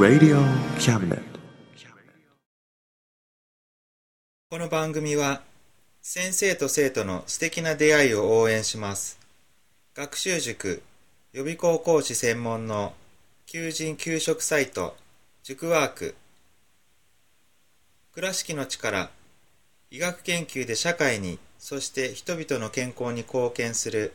Radio Cabinet. この番組は先生と生徒の素敵な出会いを応援します。学習塾予備校講師専門の求人・給食サイト塾ワーク。倉敷の力医学研究で社会にそして人々の健康に貢献する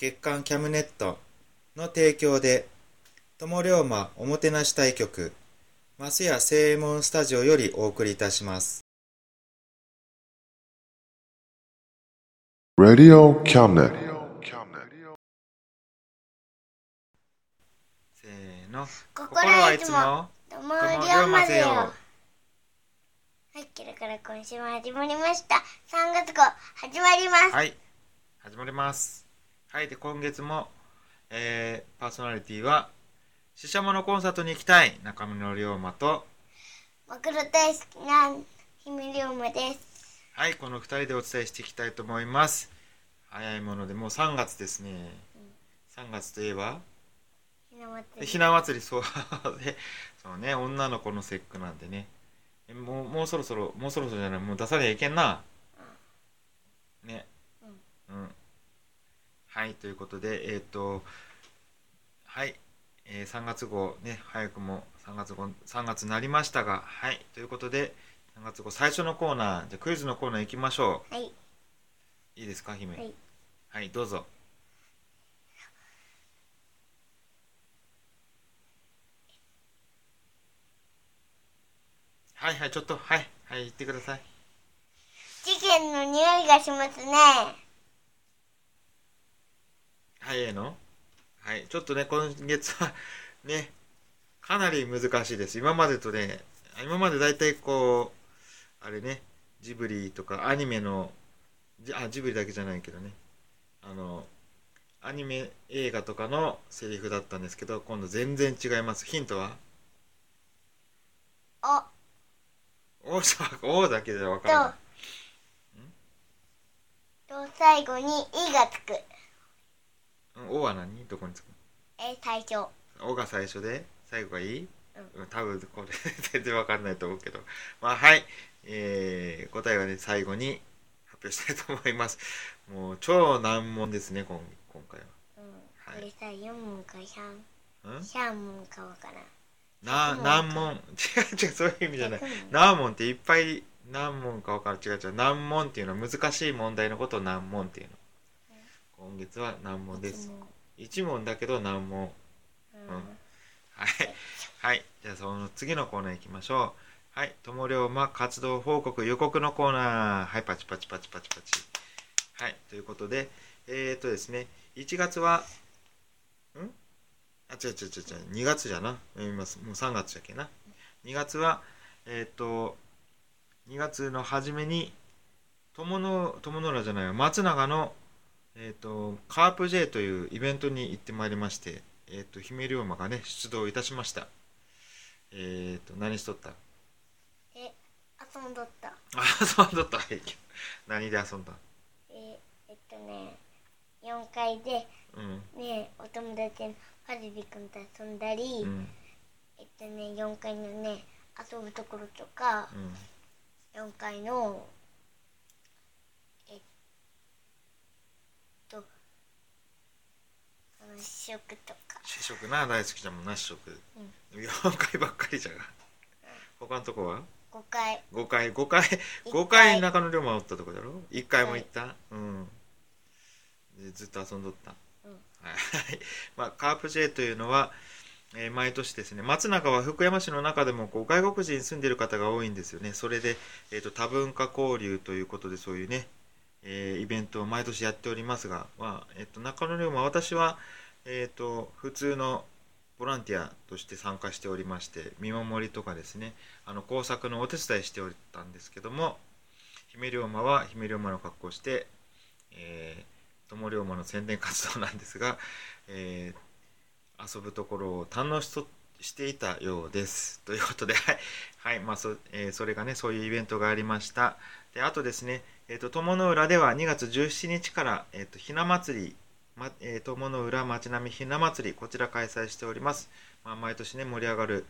月刊キャムネットの提供で友龍馬おもてなし対局マスヤ正右衛門スタジオよりお送りいたします Radio Cabinet. せーの心はいつも友友龍まぜよよはい、キラから今週も始まりました。3月号始まります。はい始まりますはいで今月も、えー、パーソナリティはししゃものコンサートに行きたい中村龍馬とマクロ大好きな姫龍馬です。はいこの2人でお伝えしていきたいと思います。早いものでもう3月ですね。3月といえばひな祭り。でひな祭りそうでそうね女の子の節句なんでね。えもうもうそろそろもうそろそろじゃないもう出さなきゃいけんな。ね。うん、はいということでえっ、とはい、えー3月号ね早くも3月号3月になりましたがはいということで3月号最初のコーナーじゃあクイズのコーナー行きましょはい。ういいですか姫？はい。はい、どうぞはいはいちょっとはいはい言ってください事件の匂いがしますね。はいええの？はいちょっとね今月はねかなり難しいです。今までとね今までだいたいこうあれねジブリとかアニメのじあジブリだけじゃないけどね。あのアニメ映画とかのセリフだったんですけど今度全然違います。ヒントは？お、おじゃおだけでは分からない。と、と最後に「い」がつく。うん。おは何？どこにつくえ、最初。おが最初で？最後がいい、うん。うん、多分これ全然わかんないと思うけど。まあはい、えー、答えはね最後に発表したいと思います。もう超難問ですね今今回うん。はい。これさ、4問かシャン、はん？シャン問かわからん。な100難問？違う違うそういう意味じゃない。100問難問っていっぱい何問か分かる違う違う。難問っていうのは難しい問題のことを難問っていうの今月は難問です一問一問だけど難問うんうんはい。はい。じゃあ、その次のコーナー行きましょう。はい。友龍馬活動報告予告のコーナー。はい。パチパチパチパチパチ。はい。ということで、えー、っとですね、1月は、ん？あ、違う違う違う違う、2月じゃな。読みます。もう3月じゃっけな。2月は、えー、っと、2月の初めに、友の、友の浦じゃないわ、松永の、えー、とカープ J というイベントに行ってまいりまして、えー、と姫龍馬がね出動いたしました。えっ、と何しとった？え、遊んどった。あ遊んどった。何で遊んだ？え、えっとね、4階で、うん。ね、お友達のファジビ君と遊んだり、うん。えっとね、4階のね、遊ぶところとか、うん。4階の、えっと、あの試食とか。試食な大好きじゃんもんな試食、うん。4回ばっかりじゃが。他のとこは？5回。5回。5回。一5回中野龍馬おったとこだろ？1回も行った、うん。でずっと遊んどった、うん。はい。まあカープ J というのは、えー毎年ですね。松永は福山市の中でもこう外国人住んでる方が多いんですよね。それで、えー、と多文化交流ということでそういうね、えーイベントを毎年やっておりますが、まあえー、と中野龍馬私は、えー、と普通のボランティアとして参加しておりまして見守りとかですねあの工作のお手伝いしておったんですけども姫龍馬は姫龍馬の格好をして、えー、友龍馬の宣伝活動なんですが、えー遊ぶところを堪能しとしていたようです。ということで、はい、はいまあそえーそれがね、そういうイベントがありました。であとですね、えー、と友の浦では2月17日から、えー、とひな祭り、まえー、友の浦町並みひな祭り、こちら開催しております。まあ、毎年ね、盛り上がる、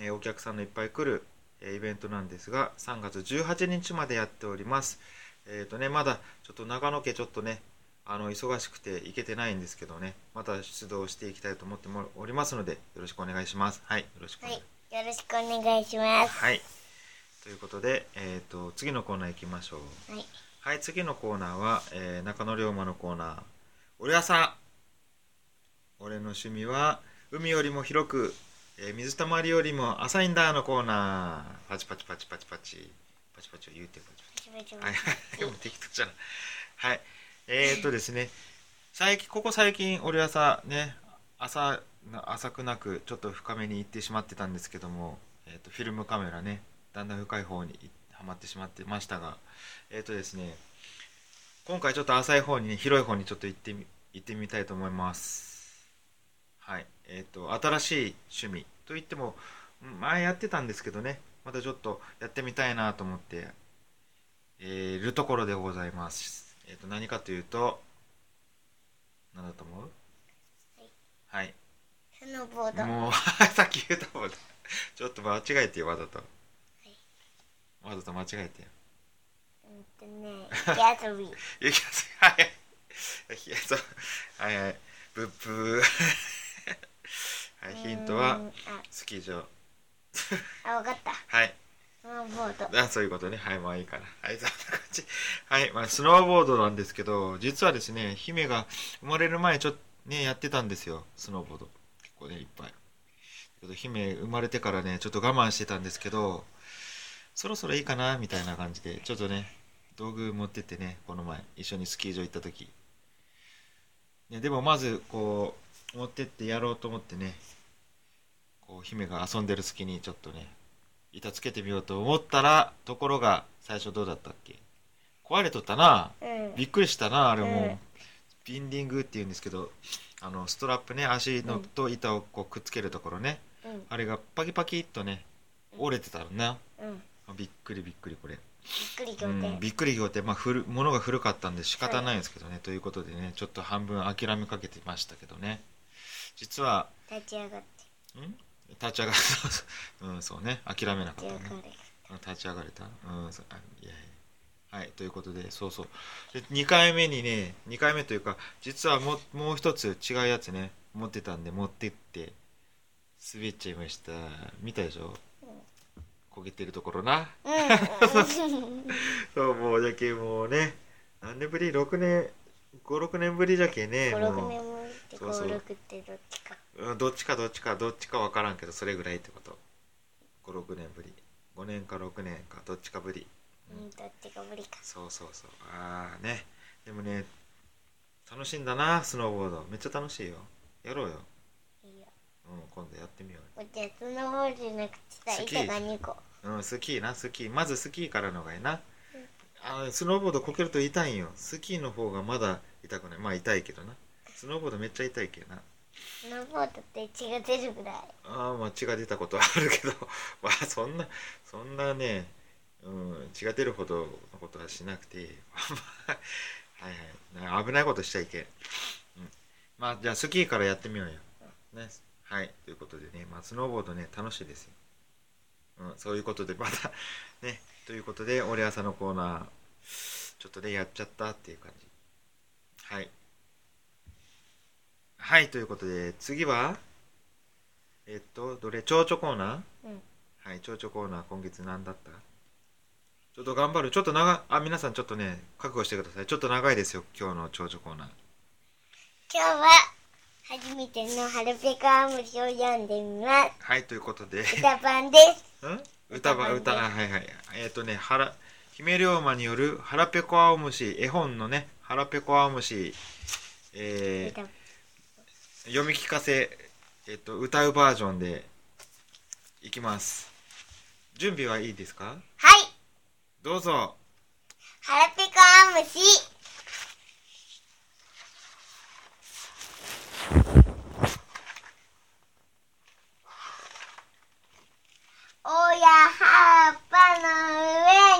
えーお客さんのいっぱい来る、えーイベントなんですが、3月18日までやっております。えっ、とね、まだちょっと長野家ちょっとね、あの忙しくて行けてないんですけどね、また出動していきたいと思ってもおりますので、よろしくお願いします。はい、よろしくお願いします。はいよろしくお願いしますはい。ということで、えっ、と、次のコーナー行きましょう。はいはい、次のコーナーは、えー中野龍馬のコーナー。俺朝俺の趣味は、海よりも広く、えー水たまりよりも浅いんだのコーナー。パチパチパチパチパチ。パチパチを言うてパチパチ。はいはい、でも適当じゃない。はい。えー、っとですね、最近、ここ最近、俺朝ね、朝、な浅くなく、ちょっと深めに行ってしまってたんですけども、えーっと、フィルムカメラね、だんだん深い方にいはまってしまってましたが、えーっとですね、今回ちょっと浅い方にね、広い方にちょっと行ってみ、行ってみたいと思います。はい。えーっと、新しい趣味といっても、前やってたんですけどね、またちょっとやってみたいなと思って、えー、るところでございます。えっ、と、何かというと、何だと思う？はい。スノーボードもう、さっき言ったもん。ちょっと間違えてよ、わざと。わざと間違えてよ。うんとね雪遊びゆきや。はい。はいはい。ブッブー。はい、ヒントは、うんスキー場。ああわかったはい。スノーボードあそういうことね。はい、まあいいかな。はい、そんな感じ。はい、まあ、スノーボードなんですけど、実はですね、姫が生まれる前、ちょっとね、やってたんですよ、スノーボード。結構ね、いっぱい。けど姫生まれてからね、ちょっと我慢してたんですけど、そろそろいいかな、みたいな感じで、ちょっとね、道具持ってってね、この前、一緒にスキー場行った時。ね、でもまず、こう、持ってってやろうと思ってね、こう、姫が遊んでる隙にちょっとね、板つけてみようと思ったら、ところが、最初どうだったっけ？壊れとったな。うんびっくりしたな、あれも。うんビンディングって言うんですけど、あの、ストラップね、足のと板をこうくっつけるところね。うんあれがパキパキっとね、折れてたのな。うんびっくりびっくりこれ。びっくりう仰天。ん、びっくり仰天、まあ、古物が古かったんで仕方ないんですけどね、ということでねちょっと半分諦めかけてましたけどね。実は立ち上がって。ん？立ち上がる うんそうね。諦めなかったね。立ち上がれあ立ち上がれた。うんそう。あいやいや。はいということでそうそう。で2回目にね2回目というか実はもうもう一つ違うやつね持ってたんで持ってって。滑っちゃいました。見たでしょ？焦げてるところな。うん。そうもうじゃけもうね何年ぶり？6年56年ぶりじゃけね56も年もってそうそう。56ってどっちか。う、うん、どっちかどっちかどっちか分からんけどそれぐらいってこと。56年ぶり。5年か6年かどっちかぶり。うん。どっちが無理か。そうそうそう。ああね。でもね楽しいんだなスノーボード。めっちゃ楽しいよ。やろうようん今度やってみよこっちはスノーボードじゃなくて板が2個ううんスキーなスキー。まずスキーからのがいいな。あスノーボードこけると痛いんよ。スキーの方がまだ痛くない。まあ痛いけどな。スノーボードめっちゃ痛いけどな。スノーボードって血が出るぐらい。ああまあ血が出たことはあるけど。まあそんなそんなね、うん、血が出るほどのことはしなくて はいはい。な危ないことしちゃいけん、うん、まあじゃあスキーからやってみようよ、ねはいということでね、まあ、スノーボードね楽しいですよ、うん、そういうことでまた ねということで俺朝のコーナーちょっとねやっちゃったっていう感じ。はい。はい、ということで、次は、えっと、どれ、蝶々コーナー？うん。はい、蝶々コーナー、今月何だった？ちょっと頑張る。ちょっと長い、あ、皆さんちょっとね、覚悟してください。ちょっと長いですよ、今日の蝶々コーナー。今日は初めてのハルペカムシを読んでみます。はい、ということで、歌版です。ん？歌ば、歌あはいはい。えっ、とね、はら、姫龍馬による腹ペコ青虫、絵本のね、腹ペコ青虫、えー歌読み聞かせ、えっ、と、歌うバージョンでいきます。準備はいいですか？はい。どうぞ。ハルペカムおや葉っぱの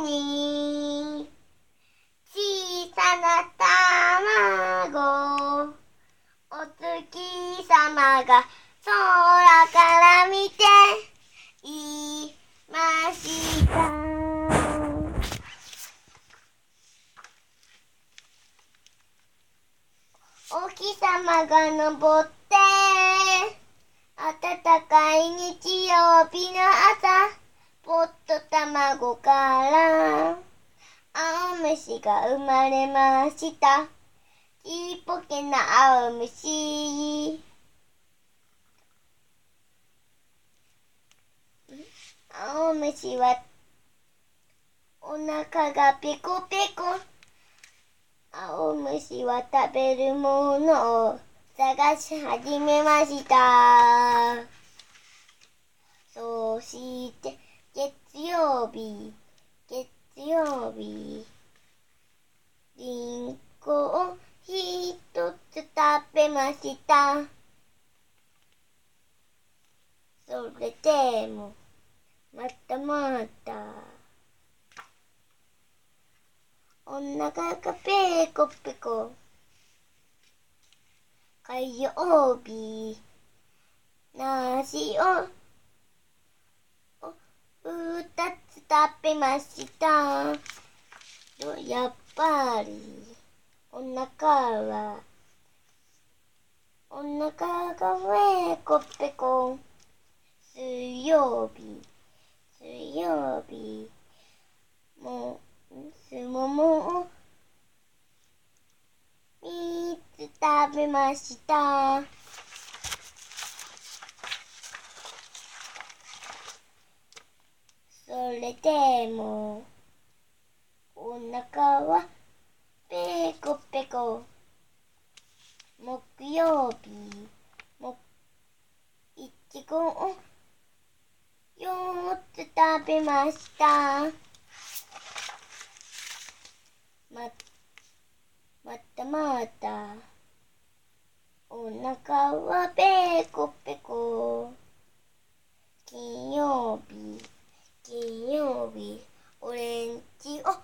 上に小さな卵お月様が空から見ていました。お日様が昇って暖かい日曜日の朝ポット卵から青虫が生まれました。ちっぽけな青虫。青虫はお腹がペコペコ。青虫は食べるものを探し始めました。そして、月曜日、月曜日、リンゴを一つ食べました。それでも、またまた。お腹がペコペコ。火曜日、梨を、お二つ食べました。やっぱり、お腹は、お腹がペコペコ。水曜日、水曜日、もう、すもも。を三つ食べました？それでも、お腹はペコペコ。木曜日、も、いちごを四つ食べました。ま、またまた。お腹はペコペコ。金曜日、金曜日、オレンジを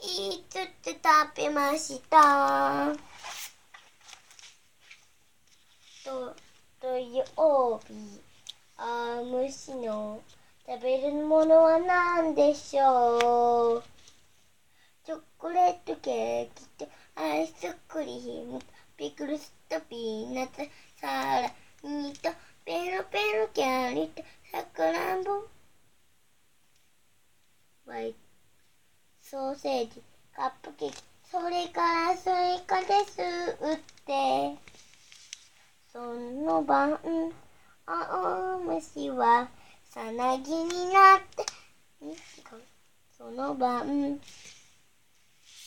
一つ食べました。と、土曜日、あ虫の食べるものは何でしょう？コレートケーキとアイスクリームとピクルスとピーナッツサラミとペロペロキャンディーとさくらんぼ。パイソーセージカップケーキ。それからスイカです。って。その晩青虫はさなぎになって。その晩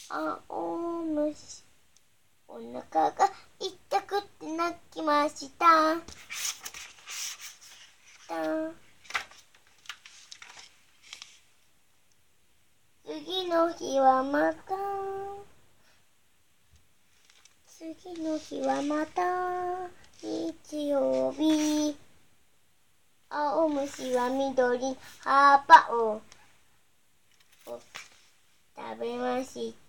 青虫。お腹が痛くって泣きました。次の日はまた。次の日はまた。日曜日。青虫は緑。葉っぱを。食べました。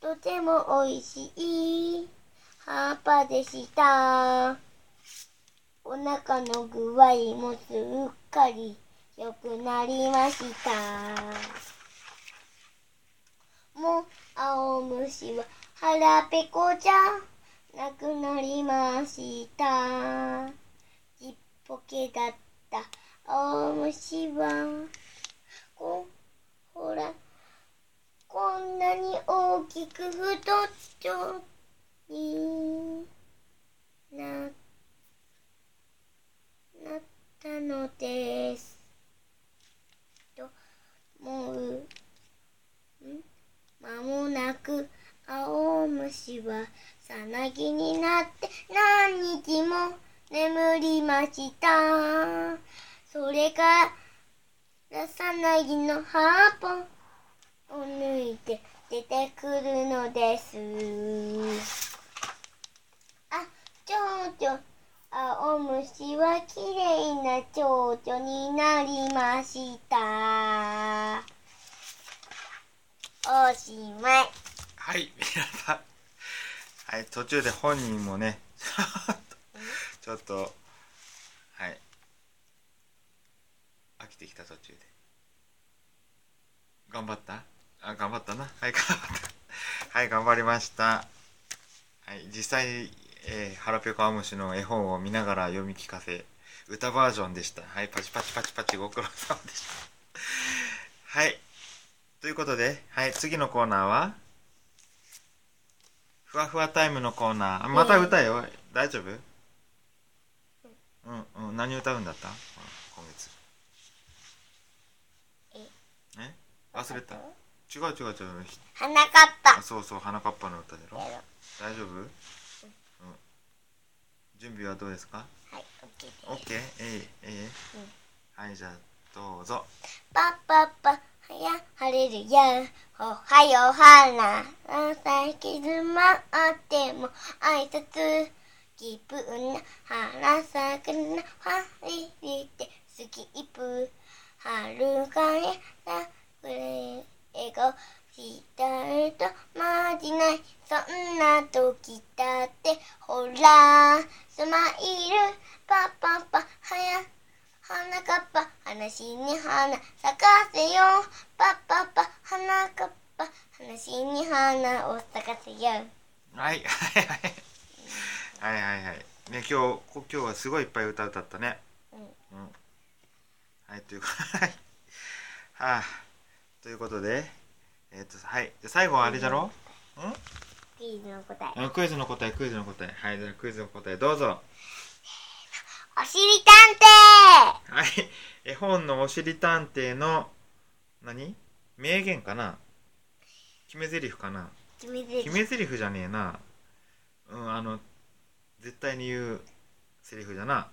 とてもおいしい葉っぱでしたお腹の具合もすっかり良くなりましたもも青虫は腹ペコじゃなくなりました。ちっぽけだった青虫は、こ、ほら、こんなに大きく太っちょにな、なったのです。と、もう、ん間もなく青虫はさなぎになって何日も眠りました。それからさなぎの葉っぱを抜いて出てくるのです。あ、蝶々。青虫はきれいな蝶々になりました。おしまい。はい、皆さん。はい、途中で本人もね、ちょっと、はい、飽きてきた途中で。頑張った？あ、頑張ったな。はい、頑張った。はい、頑張りました。はい、実際、えー、ハラペコアムシの絵本を見ながら読み聞かせ、歌バージョンでした。はい、パチパチパチパチご苦労様でした。はい。ということで、はい、次のコーナーは、ふわふわタイムのコーナー。あまた歌えよ。大丈夫？うんうん。何歌うんだった？今月。ええ？忘れた違う違う違う。ひ花かっあそうそう、花かっぱの歌だろぱ。やろ大丈夫？うん。準備はどうですか？はい、オッケーです。オッケーえいえいはい、じゃあ、どうぞ。パッパッパ、はや、晴れるや。おはよう、花。朝傷まっても挨拶。気分な花咲くな、はりりて、スキップ。春風さくれ、したるとまじない。そんな時だって、ほら、スマイル。パッパッパ、はや、花かっぱ話に花咲かせよパッパッパ花かっぱ話に花を咲かせよはい、はい、はい。はい、はい、はい。ね、今日、こ今日はすごいいっぱい歌歌ったね。うんうん。はい、ということはい。はあ、ということで、えっ、と、はい。じゃあ最後はあれじゃろ？うんクイズの答えあクイズの答え、クイズの答え。はい、じゃあクイズの答え、どうぞ。おしりたんてはい。絵本のおしり探偵の、何？名言かな？決め台詞かな？決めて決め台詞じゃねえな。うん、あの、絶対に言うセリフだな。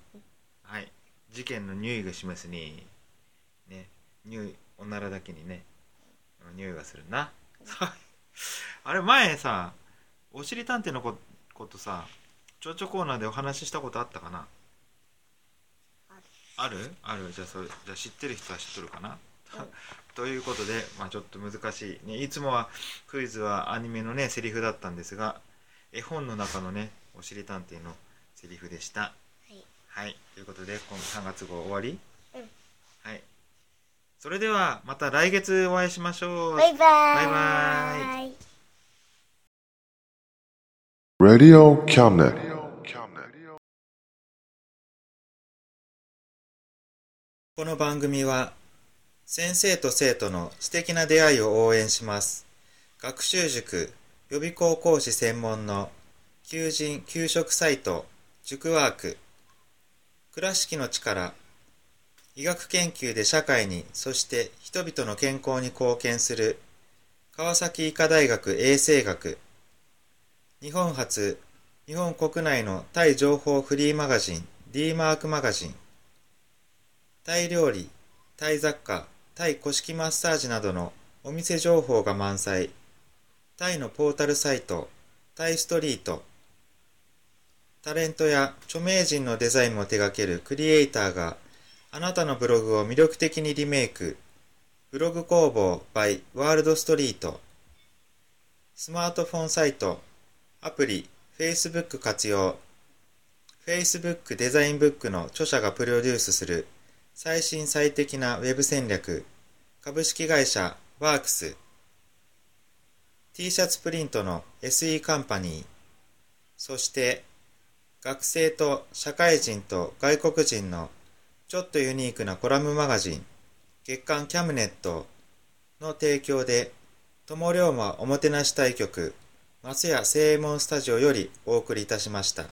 はい。事件の匂いがしますね。ね。匂い、おならだけにね。うん匂いがするな。あれ、前さ、おしり探偵のこことさ、ちょちょコーナーでお話ししたことあったかな？ある。ある？じゃあそれじゃあ知ってる人は知っとるかな、ということで、まあ、ちょっと難しい、ね、いつもはクイズはアニメのねセリフだったんですが絵本の中のねおしり探偵のセリフでした。はい。はい。ということで今3月号終わり、それではまた来月お会いしましょう。バイバイ。バイバイ。Radio Cabinet. この番組は先生と生徒の素敵な出会いを応援します。学習塾予備校講師専門の求人・給食サイト塾ワーク倉敷の力医学研究で社会にそして人々の健康に貢献する川崎医科大学衛生学日本初日本国内のタイ情報フリーマガジン D マークマガジンタイ料理、タイ雑貨、タイ古式マッサージなどのお店情報が満載。タイのポータルサイト、タイストリート。タレントや著名人のデザインも手掛けるクリエイターがあなたのブログを魅力的にリメイク。ブログ工房 by ワールドストリート。スマートフォンサイト、アプリ、Facebook 活用。Facebook デザインブックの著者がプロデュースする最新最適なウェブ戦略株式会社ワークス T シャツプリントの SE カンパニー、そして学生と社会人と外国人のちょっとユニークなコラムマガジン月刊キャムネットの提供で友龍馬おもてなし対局松屋正右衛門スタジオよりお送りいたしました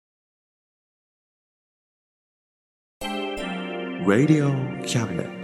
Radio Cabinet.